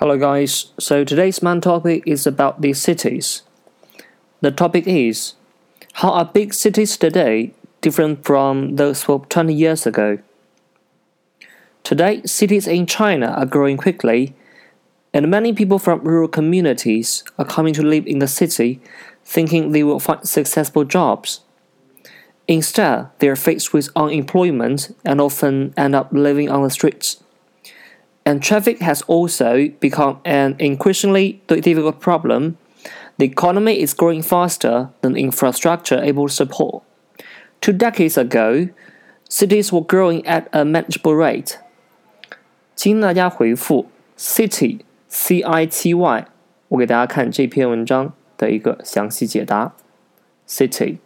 Hello, guys. So today's main topic is about the cities. The topic is How are big cities today different from those from 20 years ago? Today, cities in China are growing quickly, and many people from rural communities are coming to live in the city thinking they will find successful jobs. Instead, they are faced with unemployment and often end up living on the streets And traffic has also become an increasingly difficult problem. The economy is growing faster than infrastructure able to support. Two decades ago, cities were growing at a manageable rate. 请大家回复 city c i t y，我给大家看这篇文章的一个详细解答。City。